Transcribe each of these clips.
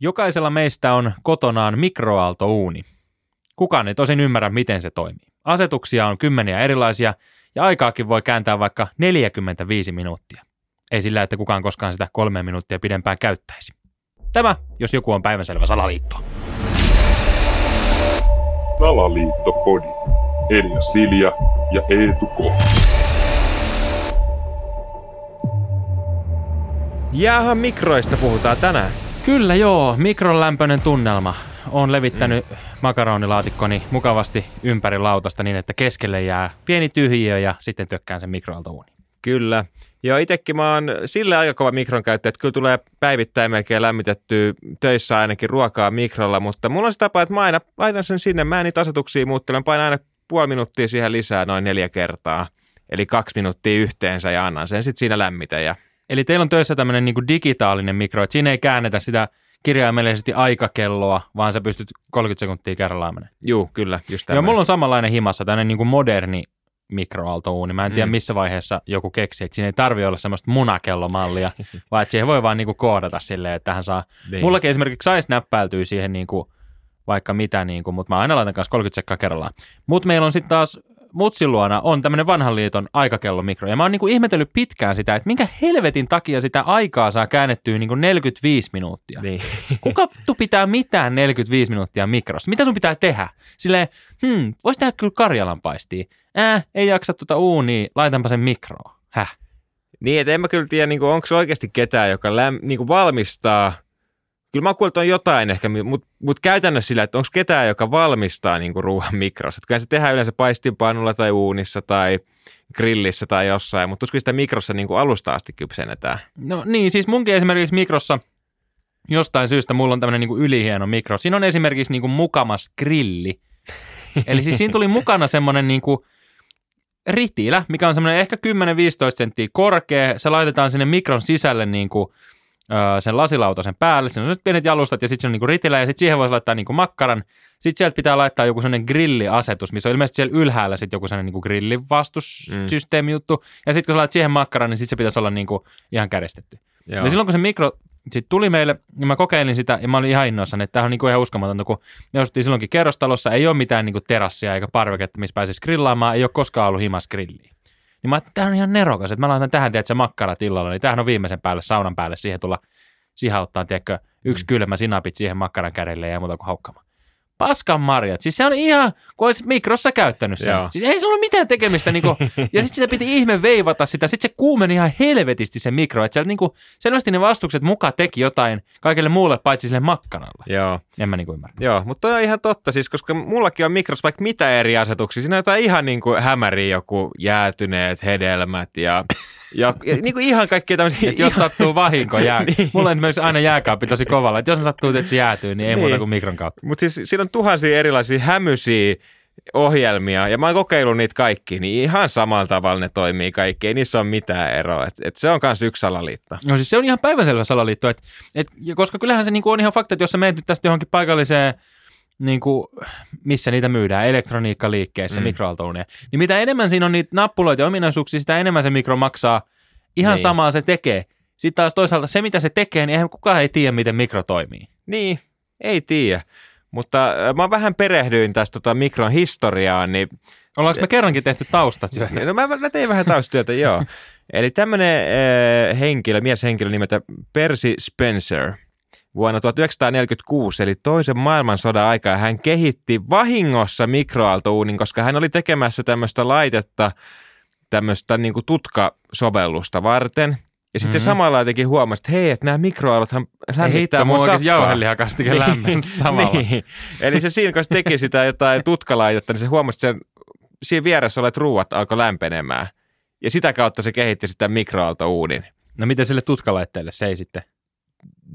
Jokaisella meistä on kotonaan mikroaaltouuni. Kukaan ei tosin ymmärrä, miten se toimii. Asetuksia on kymmeniä erilaisia ja aikaakin voi kääntää vaikka 45 minuuttia. Ei sillä, että kukaan koskaan sitä kolme minuuttia pidempään käyttäisi. Tämä, jos joku on päivänselvä salaliitto. Salaliittopodi. Elia Silja ja Eetu K. Jaha, mikroista puhutaan tänään. Kyllä joo, mikrolämpöinen tunnelma. on levittänyt mm. makaronilaatikoni mukavasti ympäri lautasta niin, että keskelle jää pieni tyhjiö ja sitten tökkään sen mikroaaltouuni. Kyllä. Ja itsekin mä oon sille aika kova mikron käyttäjä, että kyllä tulee päivittäin melkein lämmitettyä töissä ainakin ruokaa mikrolla, mutta mulla on se tapa, että mä aina laitan sen sinne, mä en niitä asetuksia muuttelen, painan aina puoli minuuttia siihen lisää noin neljä kertaa. Eli kaksi minuuttia yhteensä ja annan sen sitten siinä lämmitä. Ja... Eli teillä on töissä tämmöinen niin digitaalinen mikro, että siinä ei käännetä sitä kirjaimellisesti aikakelloa, vaan sä pystyt 30 sekuntia kerrallaan menemään. Juu, kyllä, just Joo, mulla on samanlainen himassa, tämmöinen niin moderni mikroaaltouuni. Mä en tiedä, mm. missä vaiheessa joku keksi, että siinä ei tarvi olla semmoista munakellomallia, vaan että siihen voi vaan niinku koodata silleen, että hän saa... Niin. Mullakin esimerkiksi saisi näppäytyä siihen niinku vaikka mitä, niinku, mutta mä aina laitan kanssa 30 sekkaa kerrallaan. Mutta meillä on sitten taas mutsin luona on tämmöinen vanhan liiton aikakellomikro. Ja mä oon niinku ihmetellyt pitkään sitä, että minkä helvetin takia sitä aikaa saa käännettyä niinku 45 minuuttia. Niin. Kuka tu pitää mitään 45 minuuttia mikrossa? Mitä sun pitää tehdä? Silleen, hmm, vois tehdä kyllä Karjalan paistia. Äh, ei jaksa tuota uunia, laitanpa sen mikroon. Häh? Niin, että en mä kyllä tiedä, niin onko oikeasti ketään, joka läm, niin valmistaa – kyllä mä kuullut on jotain ehkä, mutta mut käytännössä sillä, että onko ketään, joka valmistaa niinku ruoan mikrossa. Että kyllä se tehdään yleensä paistinpainulla tai uunissa tai grillissä tai jossain, mutta tuskin sitä mikrossa niinku alusta asti kypsennetään. No niin, siis munkin esimerkiksi mikrossa jostain syystä mulla on tämmöinen niinku ylihieno mikro. Siinä on esimerkiksi niinku mukamas grilli. Eli siis siinä tuli mukana semmoinen niinku ritilä, mikä on semmoinen ehkä 10-15 senttiä korkea. Se laitetaan sinne mikron sisälle niin sen lasilautasen päälle. Siinä on pienet jalustat ja sitten se on niinku ritilä ja sitten siihen voisi laittaa niinku makkaran. Sitten sieltä pitää laittaa joku sellainen grilliasetus, missä on ilmeisesti siellä ylhäällä sitten joku sellainen niinku grillivastussysteemi juttu. Ja sitten kun sä laitat siihen makkaran, niin sitten se pitäisi olla niinku ihan käristetty. Joo. Ja silloin kun se mikro sitten tuli meille, niin mä kokeilin sitä ja mä olin ihan innoissani, että tämä on niinku ihan uskomatonta, kun me osuttiin silloinkin kerrostalossa, ei ole mitään niinku terassia eikä parveketta, missä pääsisi grillaamaan, ei ole koskaan ollut himas grilliä. Niin mä tämä on ihan nerokas, että mä laitan tähän, tiedätkö, makkarat illalla, niin tämähän on viimeisen päälle, saunan päälle, siihen tulla sihauttaa, tiedätkö, yksi mm. kylmä sinapit siihen makkaran kädelle ja muuta kuin haukkama. Paskan marjat. Siis se on ihan, kun olisi mikrossa käyttänyt sen. Joo. Siis ei se ollut mitään tekemistä. Niin kuin, ja sitten sitä piti ihme veivata sitä. Sitten se kuumeni ihan helvetisti se mikro. Että sieltä niin kuin, selvästi ne vastukset mukaan teki jotain kaikille muulle paitsi sille makkaralle. Joo. En mä niin kuin ymmärrä. Joo, mutta toi on ihan totta siis, koska mullakin on mikrossa vaikka mitä eri asetuksia. Siinä on jotain ihan niin kuin hämäriä joku jäätyneet hedelmät ja ja, ja niin kuin ihan kaikkea tämmöisiä. Että jos sattuu vahinko jää. niin. Mulla on myös aina jääkaappi tosi kovalla. Että jos sattuu, että se jäätyy, niin ei niin. muuta kuin mikron kautta. Mutta siis siinä on tuhansia erilaisia hämysiä ohjelmia, ja mä oon kokeillut niitä kaikki, niin ihan samalla tavalla ne toimii kaikki, ei niissä ole mitään eroa, et, et se on myös yksi salaliitto. No siis se on ihan päiväselvä salaliitto, et, et, koska kyllähän se niinku on ihan fakta, että jos sä menet nyt tästä johonkin paikalliseen niin kuin, missä niitä myydään, elektroniikkaliikkeessä, mm. mikroaaltouneja, niin mitä enemmän siinä on niitä nappuloita ja ominaisuuksia, sitä enemmän se mikro maksaa. Ihan niin. samaa se tekee. Sitten taas toisaalta se, mitä se tekee, niin eihän kukaan ei tiedä, miten mikro toimii. Niin, ei tiedä. Mutta mä vähän perehdyin tästä tota mikron historiaan, niin... Ollaanko me kerrankin tehty taustatyötä? No mä, mä tein vähän taustatyötä, joo. Eli tämmöinen äh, henkilö, mieshenkilö nimeltä Percy Spencer – Vuonna 1946, eli toisen maailmansodan aikaa, hän kehitti vahingossa mikroaaltouunin, koska hän oli tekemässä tämmöistä laitetta, tämmöistä niin kuin tutkasovellusta varten. Ja sitten mm-hmm. samalla jotenkin huomasi, että hei, että nämä mikroaalothan lämmittää mun safkaa. jauhelihakastike niin, samalla. niin. Eli se siinä, kun se teki sitä jotain tutkalaitetta, niin se huomasi, että sen, siinä vieressä olet ruuat alkoi lämpenemään. Ja sitä kautta se kehitti sitä mikroaaltouunin. No miten sille tutkalaitteelle se ei sitten?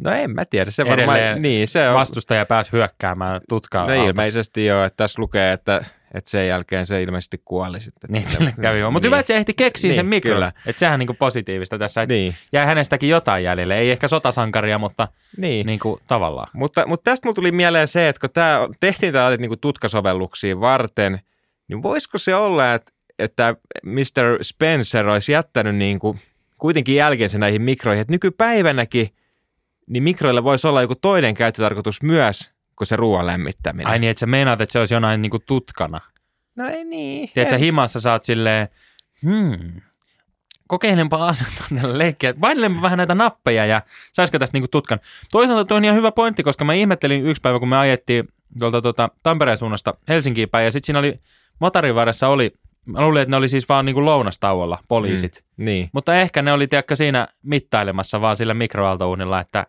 No en mä tiedä. Se varmaan, niin, se on, vastustaja pääsi hyökkäämään tutkaa. No ilmeisesti joo, että tässä lukee, että, että sen jälkeen se ilmeisesti kuoli sitten. Niin, sille kävi joo. Mutta niin. hyvä, että se ehti keksiä niin, sen mikron. Kyllä. Että sehän on niin positiivista tässä. Että niin. Jäi hänestäkin jotain jäljelle. Ei ehkä sotasankaria, mutta niin. Niin kuin tavallaan. Mutta, mutta tästä mulla tuli mieleen se, että kun tämä tehtiin tämä niin tutkasovelluksiin varten, niin voisiko se olla, että, että Mr. Spencer olisi jättänyt niin kuin kuitenkin jälkeensä näihin mikroihin, että nykypäivänäkin – niin mikroilla voisi olla joku toinen käyttötarkoitus myös kuin se ruoan lämmittäminen. Ai niin, että sä meinaat, että se olisi jonain niinku tutkana. No ei niin. Tiedätkö, himassa oot silleen, hmm, kokeilenpa asentaa tällä leikkiä. Painelemme vähän näitä nappeja ja saisiko tästä niinku tutkan. Toisaalta tuo on ihan hyvä pointti, koska mä ihmettelin yksi päivä, kun me ajettiin tuolta tuota, Tampereen suunnasta Helsinkiin päin ja sitten siinä oli, varressa oli, mä luulin, että ne oli siis vaan niinku lounastauolla, poliisit. Mm, niin. Mutta ehkä ne oli tiedätkö, siinä mittailemassa vaan sillä mikroaaltouunilla, että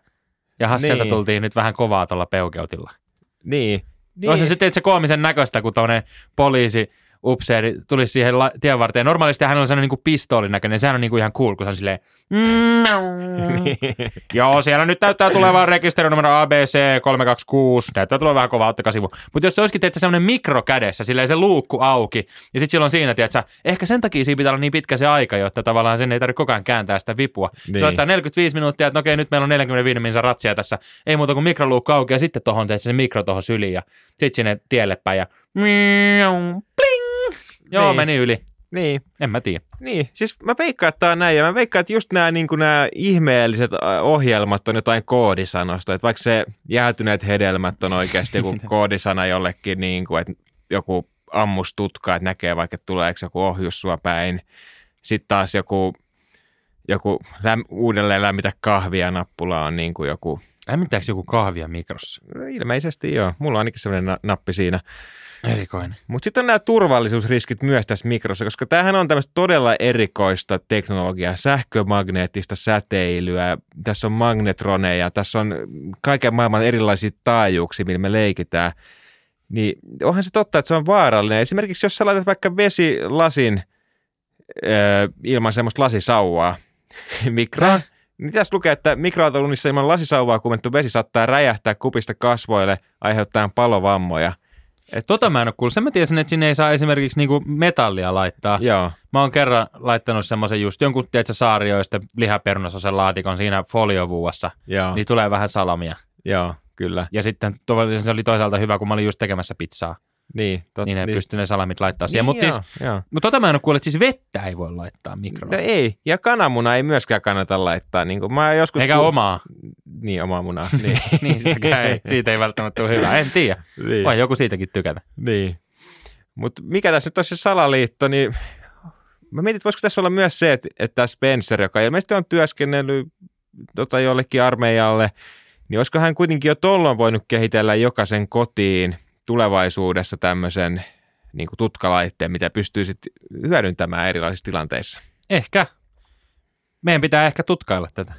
jaha, Niin. sieltä tultiin nyt vähän kovaa tuolla peukeutilla. Niin. Niin. On se sitten se koomisen näköistä, kun tuonne poliisi upseeri tulisi siihen la- tien varteen. Normaalisti hän on sellainen niin pistoolin näköinen, sehän on niin kuin ihan cool, kun se on silleen, joo, siellä nyt näyttää tulevan rekisterinumero ABC 326, näyttää tulevan vähän kovaa, ottakaa sivu. Mutta jos se olisikin teet semmoinen mikro kädessä, silleen se luukku auki, ja sitten silloin siinä, tiedätkö, ehkä sen takia siinä pitää olla niin pitkä se aika, jotta tavallaan sen ei tarvitse koko ajan kääntää sitä vipua. Niin. Se laittaa 45 minuuttia, että no okei, nyt meillä on 45 minuutin ratsia tässä, ei muuta kuin mikroluukku auki, ja sitten tohon teet se mikro tohon syliin, ja sitten sinne tielle päin, ja pling! Joo, Niin. meni yli. niin. En mä tiedä. Niin, siis mä veikkaan, että tää on näin, ja mä veikkaan, että just nämä niin nämä ihmeelliset ohjelmat on jotain koodisanosta, että vaikka se jäätyneet hedelmät on oikeasti joku koodisana jollekin, niin kuin, että joku ammus tutkaa, että näkee vaikka, että tuleeko joku ohjus sua päin, sitten taas joku, joku läm, uudelleen lämmitä kahvia nappula on niin kuin joku, Lämmittääkö joku kahvia mikrossa? no ilmeisesti joo, mulla on ainakin sellainen na- nappi siinä. Erikoinen. Mutta sitten on nämä turvallisuusriskit myös tässä mikrossa, koska tämähän on tämmöistä todella erikoista teknologiaa, sähkömagneettista säteilyä, tässä on magnetroneja, tässä on kaiken maailman erilaisia taajuuksia, millä me leikitään. Niin onhan se totta, että se on vaarallinen. Esimerkiksi jos sä laitat vaikka vesilasin ö, ilman semmoista lasisauvaa mikroon? Niin tässä lukee, että mikroaaltolunnissa ilman lasisauvaa kuumentu vesi saattaa räjähtää kupista kasvoille aiheuttaen palovammoja. Tota mä en ole kuullut. Sen mä tiesin, että sinne ei saa esimerkiksi niinku metallia laittaa. Joo. Mä oon kerran laittanut semmoisen just jonkun, tiedätkö, saario, lihaperunasosen laatikon siinä foliovuuassa, Joo, niin tulee vähän salamia. joo, kyllä. Ja sitten se oli toisaalta hyvä, kun mä olin just tekemässä pizzaa, Niin, tot, niin ne niin, pystyi ne salamit laittaa siihen. niin, Mutta siis, mut tota mä en ole kuullut, että siis vettä ei voi laittaa mikroon. No ei, ja kananmuna ei myöskään kannata laittaa. Niin kuin mä joskus Eikä ku- omaa. Niin, omaa munaa. Niin, niin, sitäkään ei, siitä ei välttämättä ole hyvä. En tiedä. niin, Voi joku siitäkin tykätä. niin. Mutta mikä tässä nyt on se salaliitto, niin mä mietin, että voisiko tässä olla myös se, että, että tämä Spencer, joka ilmeisesti on työskennellyt tota, jollekin armeijalle, niin olisiko hän kuitenkin jo tollon voinut kehitellä jokaisen kotiin tulevaisuudessa tämmöisen niin kuin tutkalaitteen, mitä pystyy sitten hyödyntämään erilaisissa tilanteissa. Ehkä. Meidän pitää ehkä tutkailla tätä.